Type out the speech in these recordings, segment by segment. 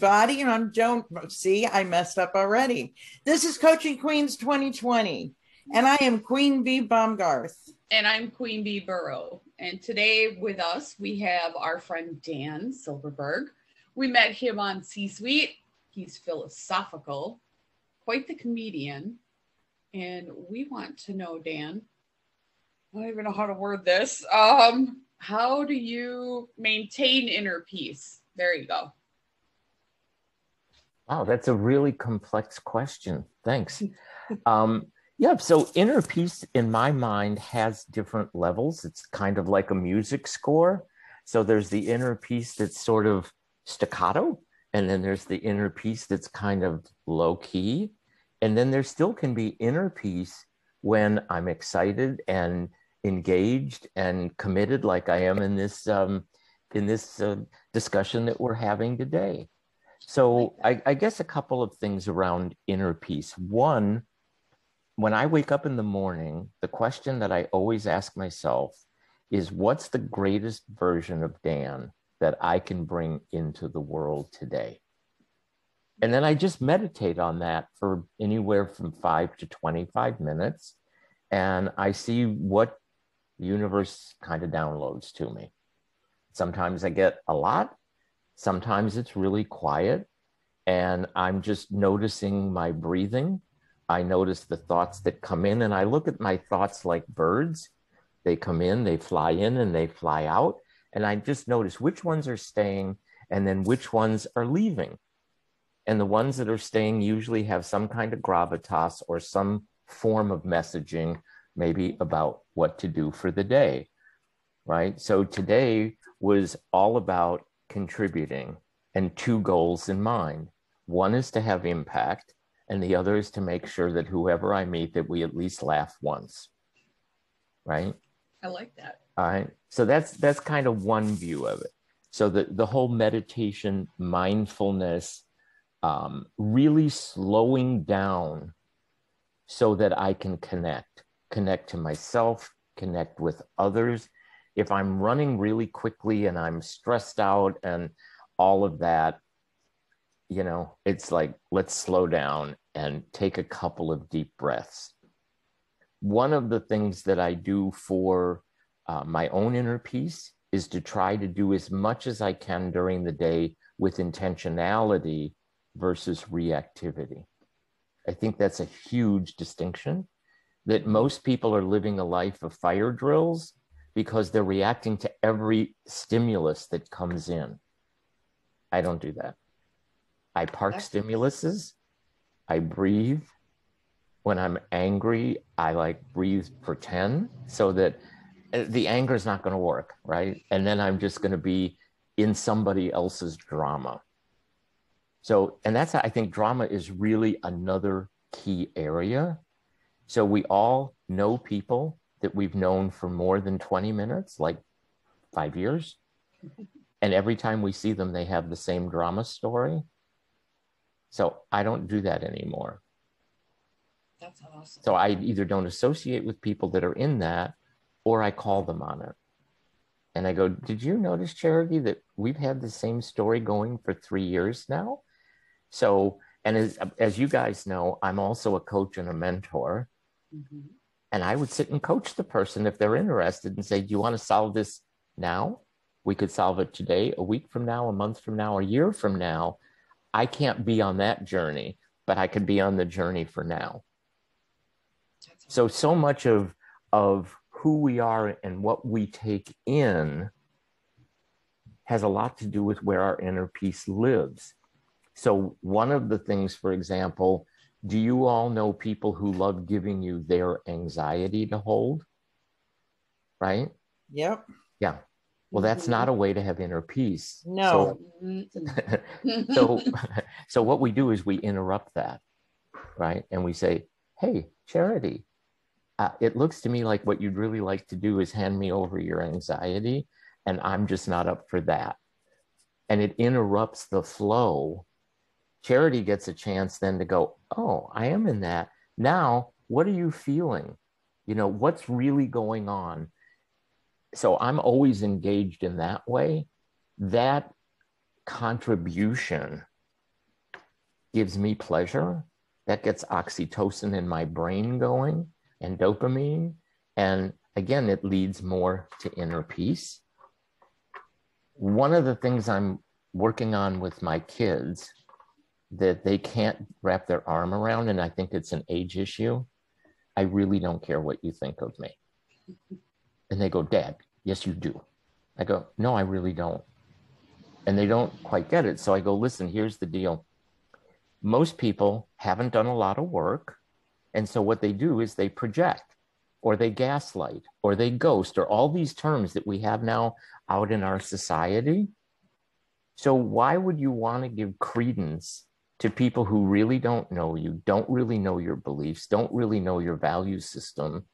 Hi, everybody. I'm Joan. See, I messed up already. This is Coaching Queens 2020, and I am Queen Bee Baumgarth. And I'm Queen Bee Burrow. And today with us, we have our friend Dan Silberberg. We met him on C Suite. He's philosophical, quite the comedian. And we want to know, Dan, I don't even know how to word this. Um, how do you maintain inner peace? There you go. Wow, that's a really complex question. Thanks. um, yeah, so inner peace in my mind has different levels. It's kind of like a music score. So there's the inner peace that's sort of staccato, and then there's the inner peace that's kind of low key. And then there still can be inner peace when I'm excited and engaged and committed like I am in this um, in this uh, discussion that we're having today. So I, I guess a couple of things around inner peace. One, when I wake up in the morning, the question that I always ask myself is what's the greatest version of Dan that I can bring into the world today? And then I just meditate on that for anywhere from five to 25 minutes. And I see what the universe kind of downloads to me. Sometimes I get a lot, sometimes it's really quiet, and I'm just noticing my breathing. I notice the thoughts that come in, and I look at my thoughts like birds. They come in, they fly in, and they fly out. And I just notice which ones are staying and then which ones are leaving. And the ones that are staying usually have some kind of gravitas or some form of messaging maybe about what to do for the day, right? So today was all about contributing and two goals in mind. One is to have impact, and the other is to make sure that whoever I meet that we at least laugh once. Right? I like that. All right. So that's that's kind of one view of it. So the, the whole meditation, mindfulness, um, really slowing down so that I can connect connect to myself, connect with others. If I'm running really quickly and I'm stressed out and all of that, you know, it's like, let's slow down and take a couple of deep breaths. One of the things that I do for uh, my own inner peace is to try to do as much as I can during the day with intentionality versus reactivity. I think that's a huge distinction that most people are living a life of fire drills because they're reacting to every stimulus that comes in. I don't do that. I park stimuluses. I breathe. When I'm angry, I like breathe for 10 so that uh, the anger is not going to work, right? And then I'm just going to be in somebody else's drama. So, and that's, I think drama is really another key area so we all know people that we've known for more than 20 minutes, like five years. And every time we see them, they have the same drama story. So I don't do that anymore. That's awesome. So I either don't associate with people that are in that or I call them on it. And I go, Did you notice, Charity, that we've had the same story going for three years now? So, and as, as you guys know, I'm also a coach and a mentor. Mm-hmm. And I would sit and coach the person if they're interested and say, Do you want to solve this now? We could solve it today, a week from now, a month from now, a year from now. I can't be on that journey, but I could be on the journey for now. So, so much of, of who we are and what we take in has a lot to do with where our inner peace lives. So, one of the things, for example, do you all know people who love giving you their anxiety to hold? Right? Yep. Yeah. Well, that's not a way to have inner peace. No. So, so, so what we do is we interrupt that, right? And we say, "Hey, Charity, uh, it looks to me like what you'd really like to do is hand me over your anxiety, and I'm just not up for that." And it interrupts the flow charity gets a chance then to go, oh, I am in that. Now, what are you feeling? You know, what's really going on? So I'm always engaged in that way. That contribution gives me pleasure, that gets oxytocin in my brain going and dopamine. And again, it leads more to inner peace. One of the things I'm working on with my kids that they can't wrap their arm around, and I think it's an age issue. I really don't care what you think of me. And they go, Dad, yes, you do. I go, No, I really don't. And they don't quite get it. So I go, Listen, here's the deal. Most people haven't done a lot of work. And so what they do is they project or they gaslight or they ghost or all these terms that we have now out in our society. So why would you want to give credence to people who really don't know you, don't really know your beliefs, don't really know your value system.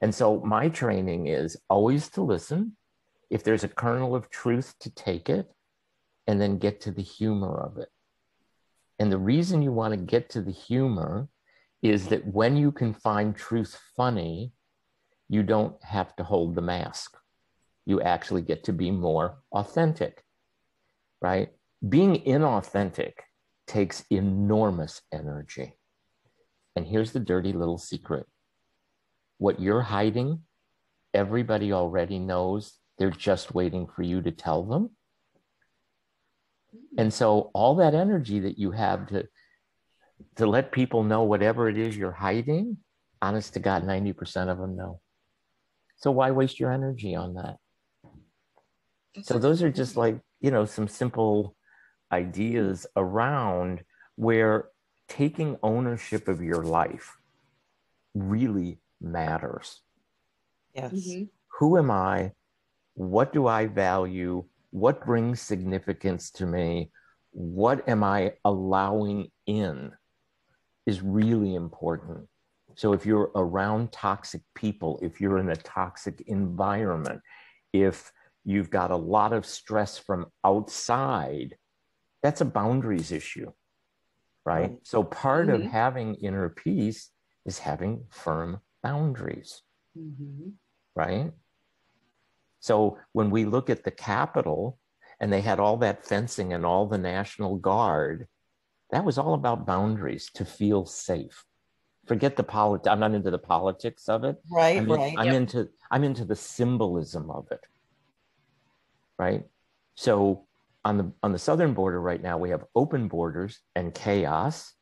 And so my training is always to listen. If there's a kernel of truth, to take it and then get to the humor of it. And the reason you want to get to the humor is that when you can find truth funny, you don't have to hold the mask. You actually get to be more authentic, right? Being inauthentic takes enormous energy. And here's the dirty little secret what you're hiding, everybody already knows. They're just waiting for you to tell them. And so, all that energy that you have to, to let people know whatever it is you're hiding, honest to God, 90% of them know. So, why waste your energy on that? So, those are just like, you know, some simple ideas around where taking ownership of your life really matters. Yes. Mm-hmm. Who am I? What do I value? What brings significance to me? What am I allowing in is really important. So if you're around toxic people, if you're in a toxic environment, if you've got a lot of stress from outside, that's a boundaries issue, right? right. So part mm-hmm. of having inner peace is having firm boundaries, mm-hmm. right? So when we look at the Capitol and they had all that fencing and all the National Guard, that was all about boundaries to feel safe. Forget the politics. I'm not into the politics of it. Right, I'm, right. I'm yep. into I'm into the symbolism of it. Right. So on the on the southern border right now we have open borders and chaos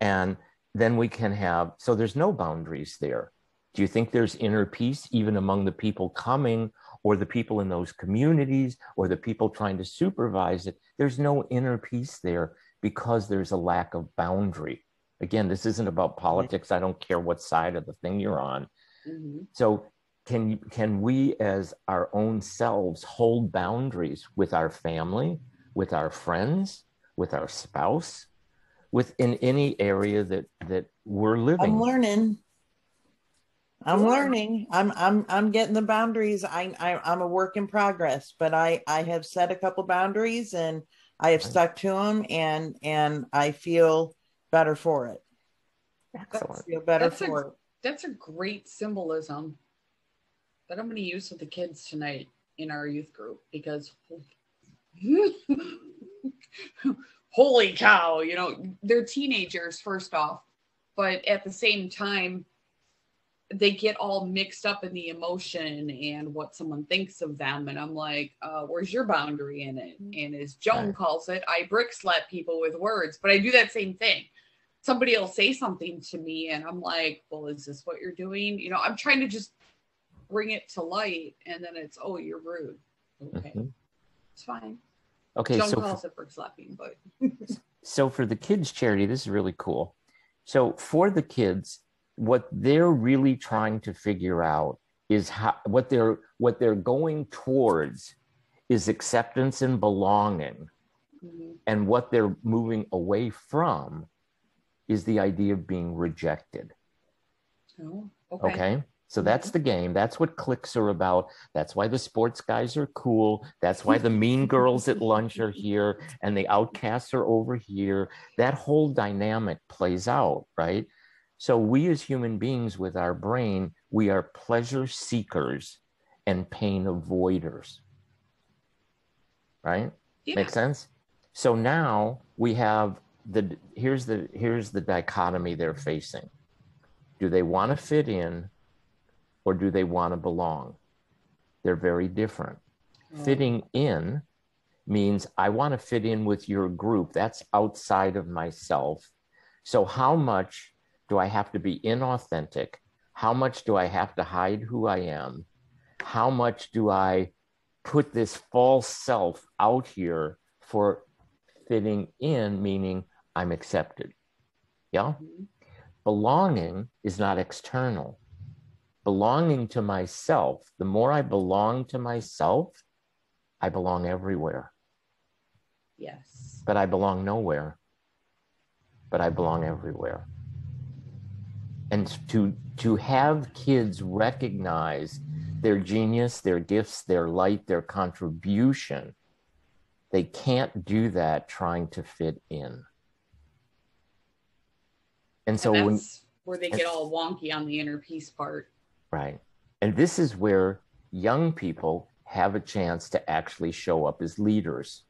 and then we can have so there's no boundaries there do you think there's inner peace even among the people coming or the people in those communities or the people trying to supervise it? There's no inner peace there because there's a lack of boundary. Again this isn't about politics. I don't care what side of the thing you're on. Mm-hmm. so can can we as our own selves hold boundaries with our family with our friends with our spouse within any area that that we're living? i'm learning i'm learning. I'm i'm i'm getting the boundaries. I, I i'm a work in progress but i i have set a couple boundaries and i have stuck to them and and i feel better for it. Excellent. I feel better that's for a, it. that's a great symbolism that I'm going to use with the kids tonight in our youth group because holy cow, you know, they're teenagers, first off, but at the same time, they get all mixed up in the emotion and what someone thinks of them. And I'm like, uh, where's your boundary in it? And as Joan calls it, I brick slap people with words, but I do that same thing somebody will say something to me and I'm like, well, is this what you're doing? You know, I'm trying to just bring it to light and then it's oh you're rude okay mm-hmm. it's fine okay John so calls it for slapping but so for the kids charity this is really cool so for the kids what they're really trying to figure out is how what they're what they're going towards is acceptance and belonging mm-hmm. and what they're moving away from is the idea of being rejected oh okay, okay? So that's the game. That's what cliques are about. That's why the sports guys are cool. That's why the mean girls at lunch are here and the outcasts are over here. That whole dynamic plays out, right? So we as human beings with our brain, we are pleasure seekers and pain avoiders. Right? Yeah. Make sense? So now we have the here's the here's the dichotomy they're facing. Do they want to fit in or do they want to belong? They're very different. Oh. Fitting in means I want to fit in with your group. That's outside of myself. So, how much do I have to be inauthentic? How much do I have to hide who I am? How much do I put this false self out here for fitting in, meaning I'm accepted? Yeah. Mm-hmm. Belonging is not external. Belonging to myself, the more I belong to myself, I belong everywhere. Yes. But I belong nowhere. But I belong everywhere. And to to have kids recognize their genius, their gifts, their light, their contribution, they can't do that trying to fit in. And so and when where they get all wonky on the inner peace part. Right. And this is where young people have a chance to actually show up as leaders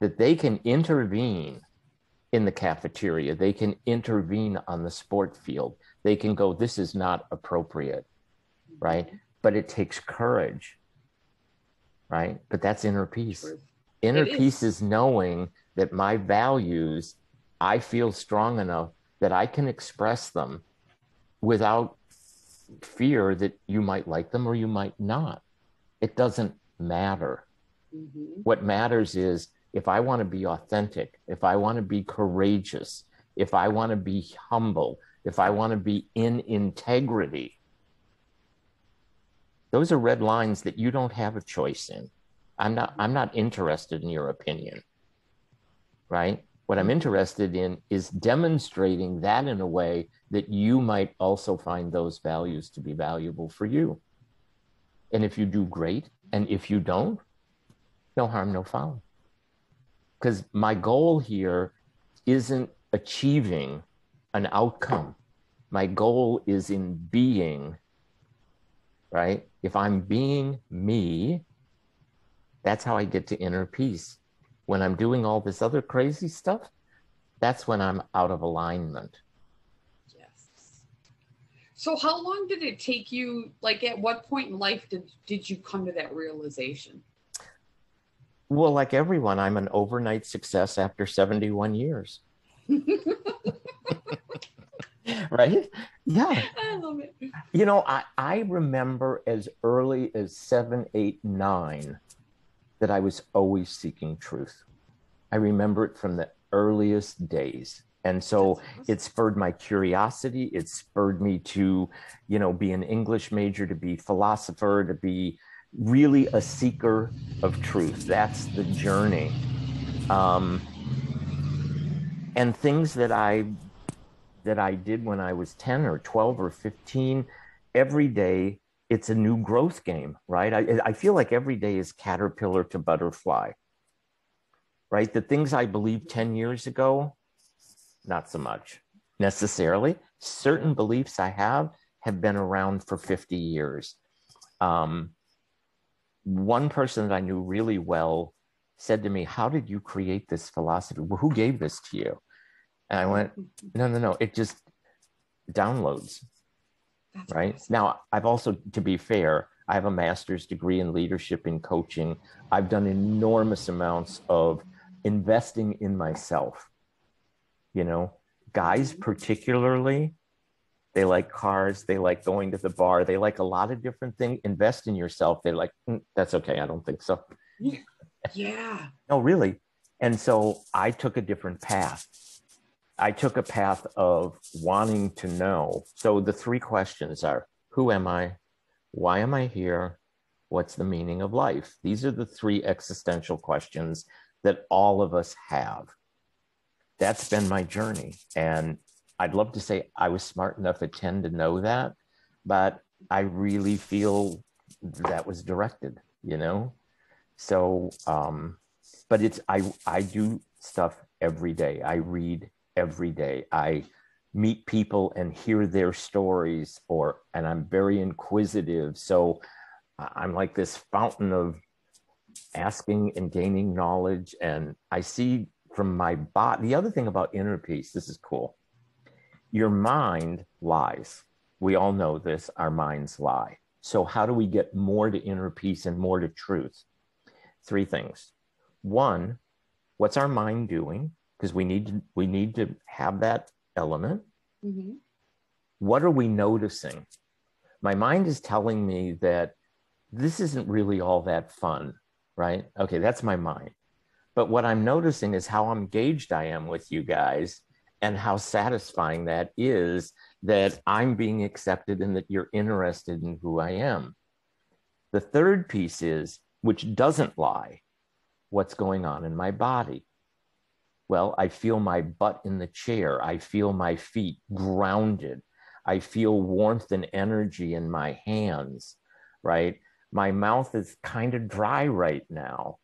that they can intervene in the cafeteria, they can intervene on the sport field, they can go, this is not appropriate, right? But it takes courage, right? But that's inner peace. Inner it peace is. is knowing that my values, I feel strong enough that I can express them without fear that you might like them or you might not. It doesn't matter. Mm-hmm. What matters is if I want to be authentic, if I want to be courageous, if I want to be humble, if I want to be in integrity, those are red lines that you don't have a choice in. I'm not I'm not interested in your opinion. Right? What I'm interested in is demonstrating that in a way that you might also find those values to be valuable for you. And if you do great, and if you don't, no harm, no foul because my goal here isn't achieving an outcome. My goal is in being, right? If I'm being me, that's how I get to inner peace. When I'm doing all this other crazy stuff, that's when I'm out of alignment. Yes. So how long did it take you like at what point in life did did you come to that realization? Well, like everyone, I'm an overnight success after 71 years. right? Yeah. I love it. You know, I, I remember as early as seven, eight, nine that I was always seeking truth. I remember it from the earliest days. And so awesome. it spurred my curiosity. It spurred me to, you know, be an English major, to be philosopher, to be really a seeker of truth. That's the journey. Um, and things that I that I did when I was 10 or 12 or 15, every day it's a new growth game, right? I, I feel like every day is caterpillar to butterfly, right? The things I believed 10 years ago, not so much necessarily. Certain beliefs I have have been around for 50 years. Um, one person that I knew really well said to me, How did you create this philosophy? Well, who gave this to you? And I went, No, no, no. It just downloads. That's right. Awesome. Now, I've also, to be fair, I have a master's degree in leadership and coaching. I've done enormous amounts of investing in myself. You know, guys, mm-hmm. particularly, they like cars they like going to the bar they like a lot of different things invest in yourself they're like mm, that's okay i don't think so. Yeah. No really. And so i took a different path. I took a path of wanting to know. So the three questions are who am i? Why am i here? What's the meaning of life? These are the three existential questions that all of us have. That's been my journey. And I'd love to say I was smart enough at 10 to know that, but I really feel that was directed, you know? So, um, but it's, I, I do stuff every day. I read every day. I meet people and hear their stories or, and I'm very inquisitive. So I'm like this fountain of asking and gaining knowledge. And I see from my body, the other thing about inner peace, this is cool. Your mind lies. We all know this, our minds lie. So, how do we get more to inner peace and more to truth? Three things. One, what's our mind doing? Because we need to we need to have that element. Mm-hmm. What are we noticing? My mind is telling me that this isn't really all that fun, right? Okay, that's my mind. But what I'm noticing is how engaged I am with you guys and how satisfying that is that I'm being accepted and that you're interested in who I am. The third piece is, which doesn't lie, what's going on in my body. Well, I feel my butt in the chair. I feel my feet grounded. I feel warmth and energy in my hands, right? My mouth is kind of dry right now.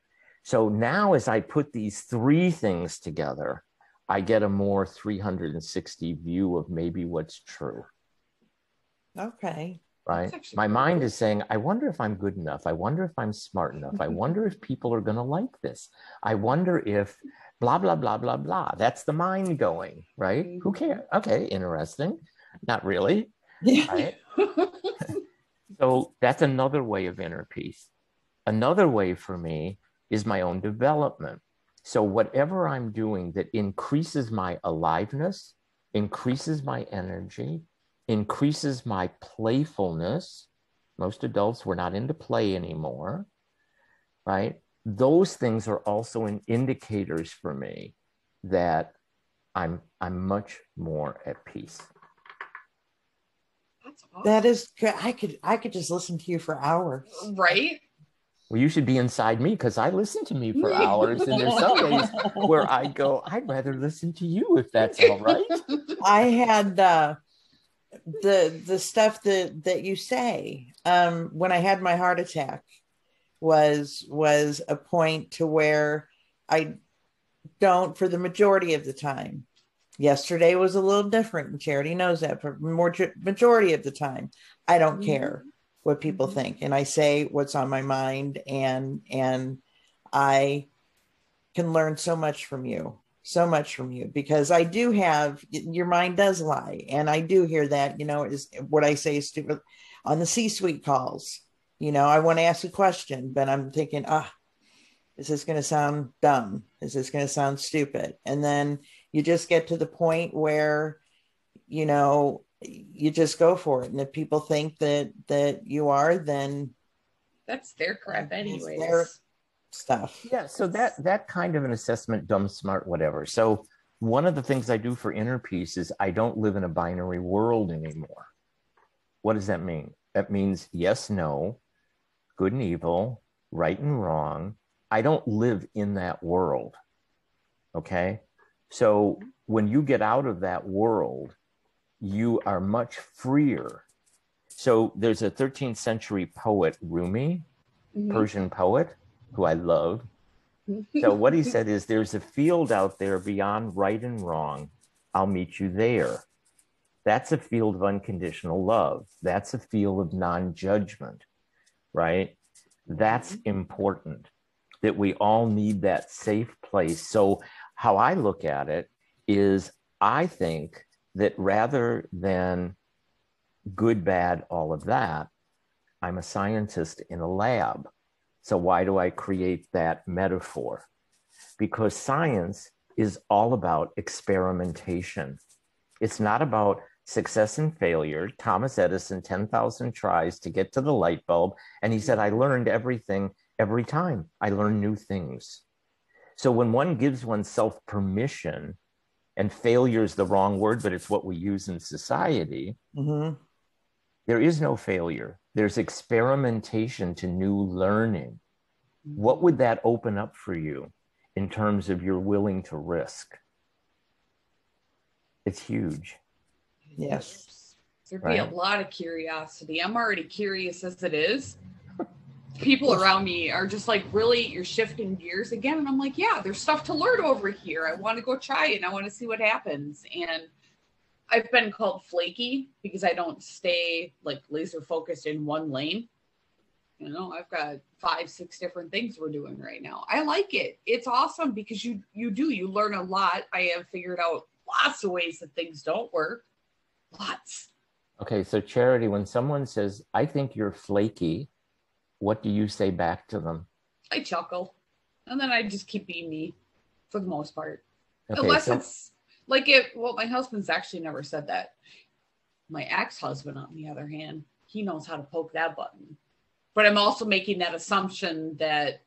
So now, as I put these three things together, I get a more 360 view of maybe what's true. Okay. Right. My mind is saying, I wonder if I'm good enough. I wonder if I'm smart enough. I wonder if people are going to like this. I wonder if blah, blah, blah, blah, blah. That's the mind going, right? Mm-hmm. Who cares? Okay. Interesting. Not really. Yeah. Right? so that's another way of inner peace. Another way for me is my own development. So, whatever I'm doing that increases my aliveness, increases my energy, increases my playfulness. Most adults, we're not into play anymore, right? Those things are also in indicators for me that I'm I'm much more at peace. That's awesome. That is I could I could just listen to you for hours. Right? Well, you should be inside me because I listen to me for hours, and there's some days where I go, I'd rather listen to you if that's all right. I had uh, the the stuff that that you say um, when I had my heart attack was was a point to where I don't for the majority of the time. Yesterday was a little different, and Charity knows that. For more majority of the time, I don't mm-hmm. What people mm-hmm. think and i say what's on my mind and and i can learn so much from you so much from you because i do have your mind does lie and i do hear that you know is what i say is stupid. On the c suite calls you know i want to ask a question but i'm thinking ah is this going to sound dumb? Is this going to sound stupid? And then you just get to the point where you know you just go for it. And if people think that that you are, then that's their crap anyways. Their stuff. Yeah. So that that kind of an assessment, dumb, smart, whatever. So one of the things I do for inner peace is I don't live in a binary world anymore. What does that mean? That means yes, no, good and evil, right and wrong. I don't live in that world. Okay. So when you get out of that world, you are much freer. So there's a 13th century poet, Rumi, mm-hmm. Persian poet, who I love. so what he said is there's a field out there beyond right and wrong. I'll meet you there. That's a field of unconditional love. That's a field of non judgment, right? That's mm-hmm. important that we all need that safe place. So, how I look at it is I think that rather than good, bad, all of that, I'm a scientist in a lab. So, why do I create that metaphor? Because science is all about experimentation. It's not about success and failure. Thomas Edison, 10,000 tries to get to the light bulb. And he said, I learned everything every time. I learned new things. So when one gives oneself permission and failure is the wrong word, but it's what we use in society. Mm-hmm. There is no failure. There's experimentation to new learning. What would that open up for you in terms of you're willing to risk? It's huge. Yes. There'd right? be a lot of curiosity. I'm already curious as it is people around me are just like, really, you're shifting gears again. And I'm like, yeah, there's stuff to learn over here. I want to go try it and I want to see what happens. And I've been called flaky because I don't stay like laser focused in one lane. You know, I've got five, six different things we're doing right now. I like it. It's awesome because you you do you learn a lot. I have figured out lots of ways that things don't work. Lots. Okay, so Charity, when someone says, I think you're flaky, what do you say back to them? I chuckle. And then I just keep being me for the most part. Okay, Unless so- it's like it well, my husband's actually never said that. My ex-husband, on the other hand, he knows how to poke that button. But I'm also making that assumption that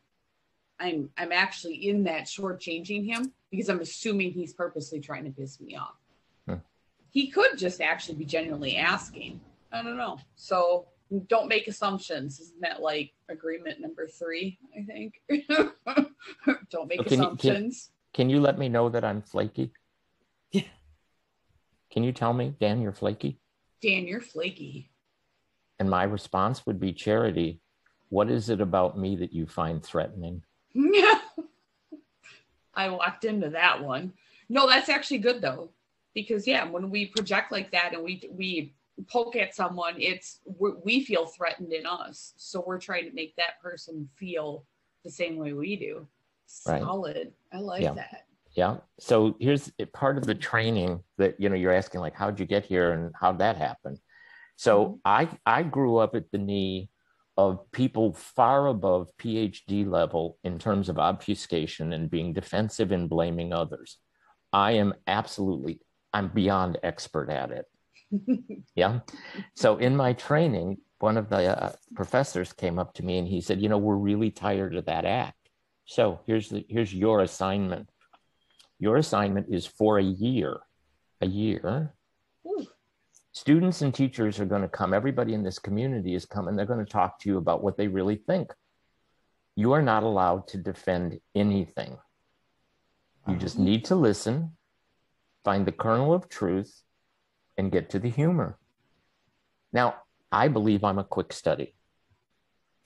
I'm I'm actually in that shortchanging him because I'm assuming he's purposely trying to piss me off. Hmm. He could just actually be genuinely asking. I don't know. So don't make assumptions. Isn't that like agreement number three? I think. don't make So can you- can- assumptions. Can you let me know that I'm flaky? Yeah. Can you tell me, Dan, you're flaky? Dan, you're flaky. And my response would be charity. What is it about me that you find threatening? I walked into that one. No, that's actually good though, because yeah, when we project like that and we we poke at someone, it's we feel threatened in us, so we're trying to make that person feel the same way we do. Right. Solid. I like Yeah. that. Yeah. So here's part of the training that you know you're asking like how'd you get here and how'd that happen? So mm-hmm. I I grew up at the knee of people far above PhD level in terms of obfuscation and being defensive and blaming others. I am absolutely I'm beyond expert at it. yeah. So in my training, one of the uh, professors came up to me and he said, "You know, we're really tired of that act. So here's the here's your assignment. Your assignment is for a year. A year. Ooh. Students and teachers are going to come. Everybody in this community is coming. They're going to talk to you about what they really think. You are not allowed to defend anything. You just need to listen, find the kernel of truth, and get to the humor. Now, I believe I'm a quick study.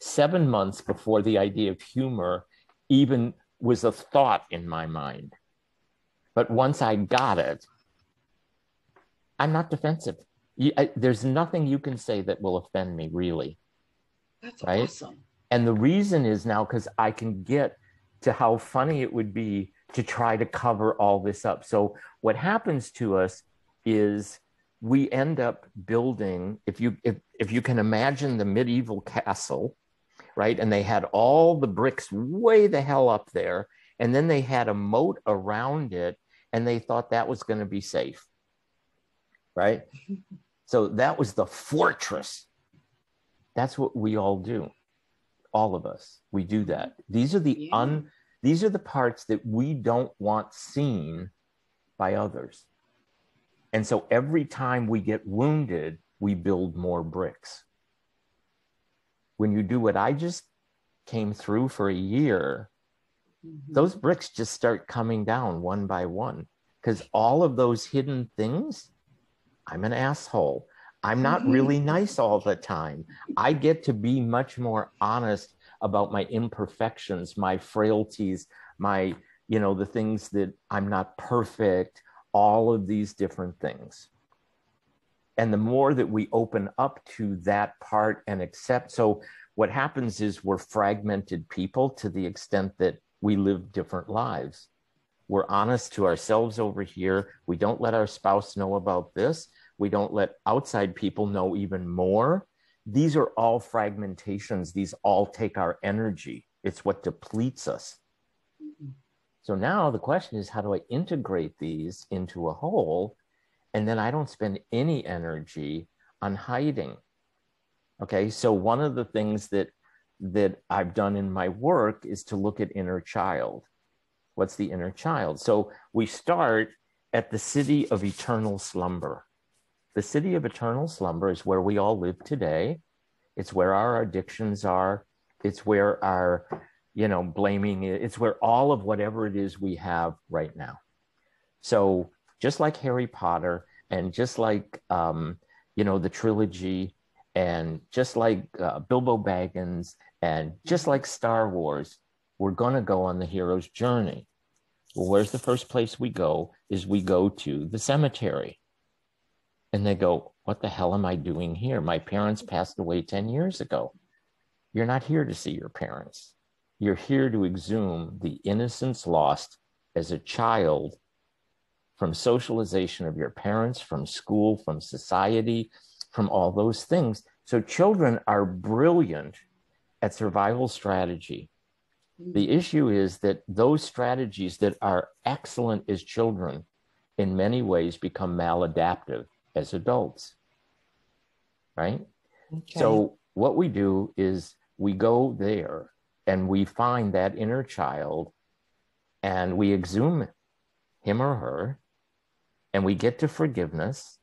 Seven months before the idea of humor even was a thought in my mind. But once I got it, I'm not defensive. You, I, there's nothing you can say that will offend me, really. That's Right? awesome. And the reason is now because I can get to how funny it would be to try to cover all this up. So what happens to us is we end up building, if you if, if you can imagine the medieval castle, right? And they had all the bricks way the hell up there, and then they had a moat around it, and they thought that was going to be safe. Right? so that was the fortress. That's what we all do all of us we do that these are the Yeah. un these are the parts that we don't want seen by others and so every time we get wounded we build more bricks. When you do what i just came through for a year Mhm. those bricks just start coming down one by one. Because all of those hidden things i'm an asshole. I'm not really nice all the time. I get to be much more honest about my imperfections my frailties my you know the things that i'm not perfect all of these different things. And the more that we open up to that part and accept so what happens is we're fragmented people to the extent that we live different lives. We're honest to ourselves over here. We don't let our spouse know about this. We don't let outside people know even more. These are all fragmentations. These all take our energy. It's what depletes us so now the question is how do i integrate these into a whole? And then i don't spend any energy on hiding. Okay so one of the things that that i've done in my work is to look at inner child. What's the inner child? So we start at the city of eternal slumber. The city of eternal slumber is where we all live today. It's where our addictions are. It's where our you know blaming it. It's where all of whatever it is we have right now. So just like harry potter and just like um, you know the trilogy and just like uh, bilbo baggins and just like star wars we're going to go on the hero's journey. Well where's the first place we go is we go to the cemetery. And they go what the hell am i doing here? My parents passed away 10 years ago. You're not here to see your parents. You're here to exhume the innocence lost as a child from socialization of your parents, from school, from society, from all those things. So children are brilliant at survival strategy. The Mm. issue is that those strategies that are excellent as children in many ways become maladaptive as adults. Right? Okay. So, what we do is we go there and we find that inner child and we exhume him or her and we get to forgiveness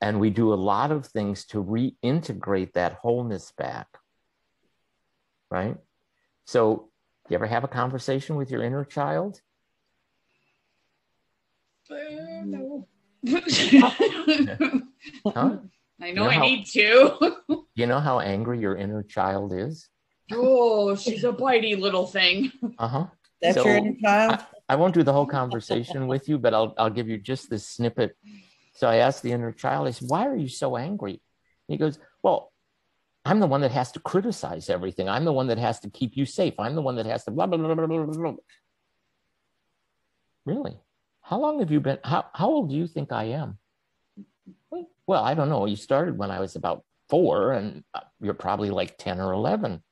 and we do a lot of things to reintegrate that wholeness back. Right? So, you ever have a conversation with your inner child? Uh, no. Huh? I know, know I how- need to. You know how angry your inner child is? Oh, she's a bitey little thing. Uh huh. That's so- your inner child? I won't do the whole conversation with you, but I'll I'll give you just this snippet. So I asked the inner child, I said, Why are you so angry? And he goes, Well, I'm the one that has to criticize everything. I'm the one that has to keep you safe. I'm the one that has to blah blah blah blah blah blah. blah. Really? How long have you been? How how old do you think I am? Well, I don't know. You started when I was about four, and uh, you're probably like 10 or 11.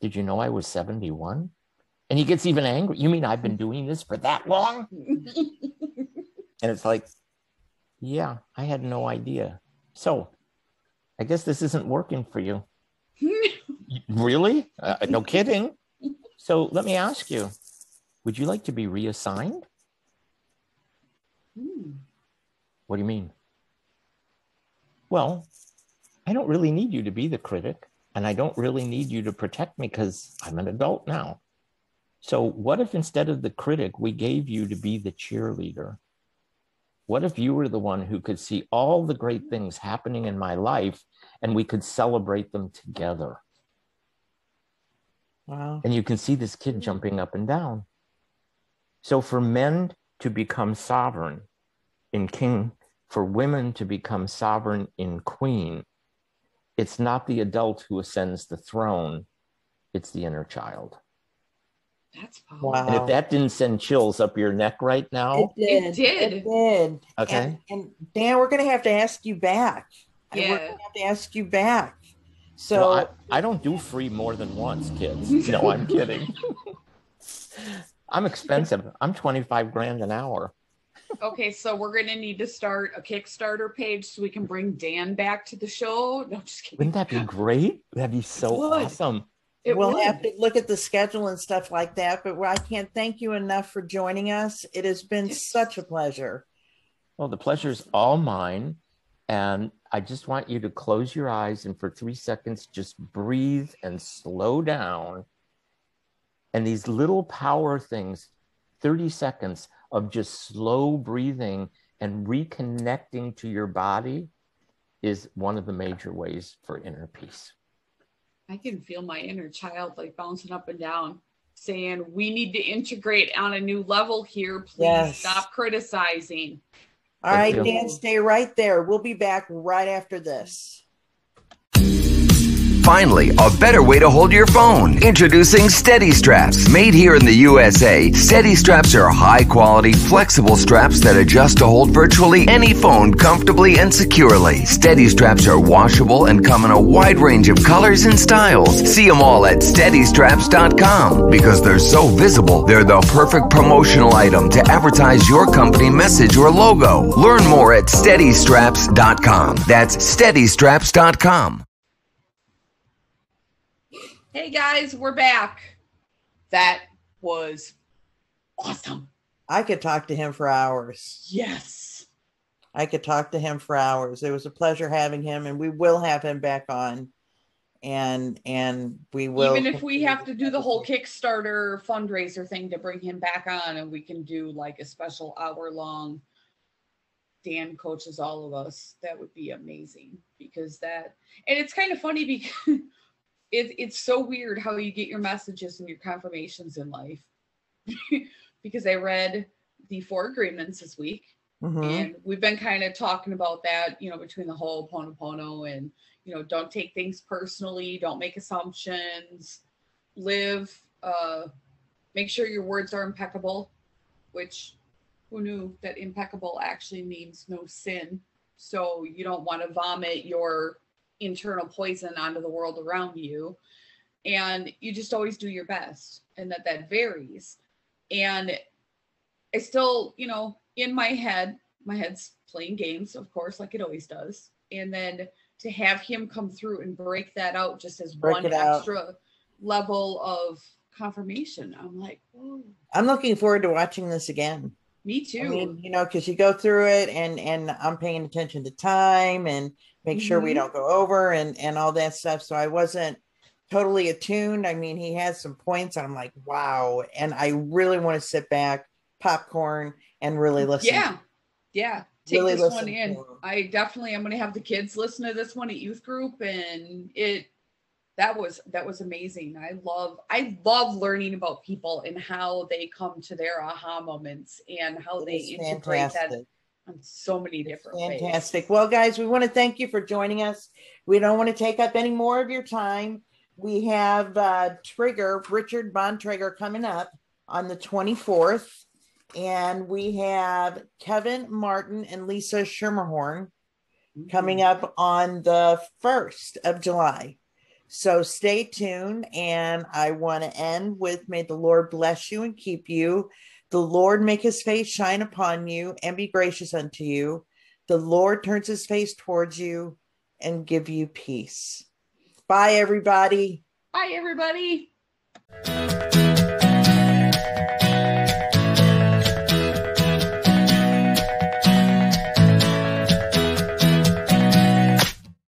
Did you know I was 71? And he gets even angry. You mean I've been doing this for that long? And it's like, yeah, I had no idea. So I guess this isn't working for you. Really? Uh, no kidding. So let me ask you would you like to be reassigned? Hmm. What do you mean? Well, I don't really need you to be the critic, and I don't really need you to protect me because I'm an adult now. So, what if instead of the critic, we gave you to be the cheerleader? What if you were the one who could see all the great things happening in my life and we could celebrate them together? Wow. and you can see this kid jumping up and down. So for men to become sovereign in king, for women to become sovereign in queen, it's not the adult who ascends the throne, it's the inner child. That's powerful. Wow. And if that didn't send chills up your neck right now, It did. did. It did. okay. And, and Dan, we're going to have to ask you back. And We're Yeah. going to have to ask you back. So, well, I, I don't do free more than once, kids. No, I'm kidding. I'm expensive. I'm 25 grand an hour. Okay, so we're gonna need to start a Kickstarter page so we can bring Dan back to the show. No, just kidding. Wouldn't that be great? That'd be so would. awesome. It we'll would. have to look at the schedule and stuff like that. But I can't thank you enough for joining us. It has been Yes. such a pleasure. Well, the pleasure is all mine. And I just want you to close your eyes and for three seconds, just breathe and slow down. And these little power things, 30 seconds of just slow breathing and reconnecting to your body is one of the major ways for inner peace. I can feel my inner child like bouncing up and down, saying, We need to integrate on a new level here. Please Yes. stop criticizing. All Thank right, you. Dan, stay right there. We'll be back right after this. Finally, a better way to hold your phone. Introducing Steady Straps. Made here in the USA, Steady Straps are high quality, flexible straps that adjust to hold virtually any phone comfortably and securely. Steady Straps are washable and come in a wide range of colors and styles. See them all at SteadyStraps.com. Because they're so visible, they're the perfect promotional item to advertise your company message or logo. Learn more at SteadyStraps.com. That's SteadyStraps.com. Hey guys, we're back. That was awesome. I could talk to him for hours. Yes. I could talk to him for hours. It was a pleasure having him, and we will have him back on. And and we will Even if we have to do the whole. Kickstarter fundraiser thing to bring him back on, and we can do like a special hour long. Dan coaches all of us. That would be amazing because that, and it's kind of funny because it, it's so weird how you get your messages and your confirmations in life. because I read the four agreements this week Mm-hmm. And we've been kind of talking about that, you know, between the whole Pono and, you know, don't take things personally, don't make assumptions, live, uh, make sure your words are impeccable, which who knew that impeccable actually means no sin. So you don't want to vomit your internal poison onto the world around you. And you just always do your best and that that varies. And I still, you know, in my head, my head's playing games, of course, like it always does. And then to have him come through and break that out just as break one extra out. level of confirmation, I'm like, Whoa. I'm looking forward to watching this again. Me too. I mean, you know, because you go through it and and I'm paying attention to time and make mm-hmm. sure we mm-hmm. don't go over and and all that stuff. So I wasn't totally attuned. I mean, he has some points, and I'm like, wow. And I really want to sit back, popcorn, and really listen. Yeah, yeah. Take really this one in. I definitely am going to have the kids listen to this one at youth group, and it that was that was amazing. I love I love learning about people and how they come to their aha moments and how they integrate fantastic. that on so many different it's fantastic. Ways. Well, guys, we want to thank you for joining us. We don't want to take up any more of your time we have uh, Trigger, Richard Bontrager coming up on the 24th. And we have Kevin Martin and Lisa Schermerhorn mm-hmm. coming up on the 1st of July. So stay tuned. And I want to end with may the Lord bless you and keep you. The Lord make his face shine upon you and be gracious unto you. The Lord turns his face towards you and give you peace. Bye, everybody. Bye, everybody.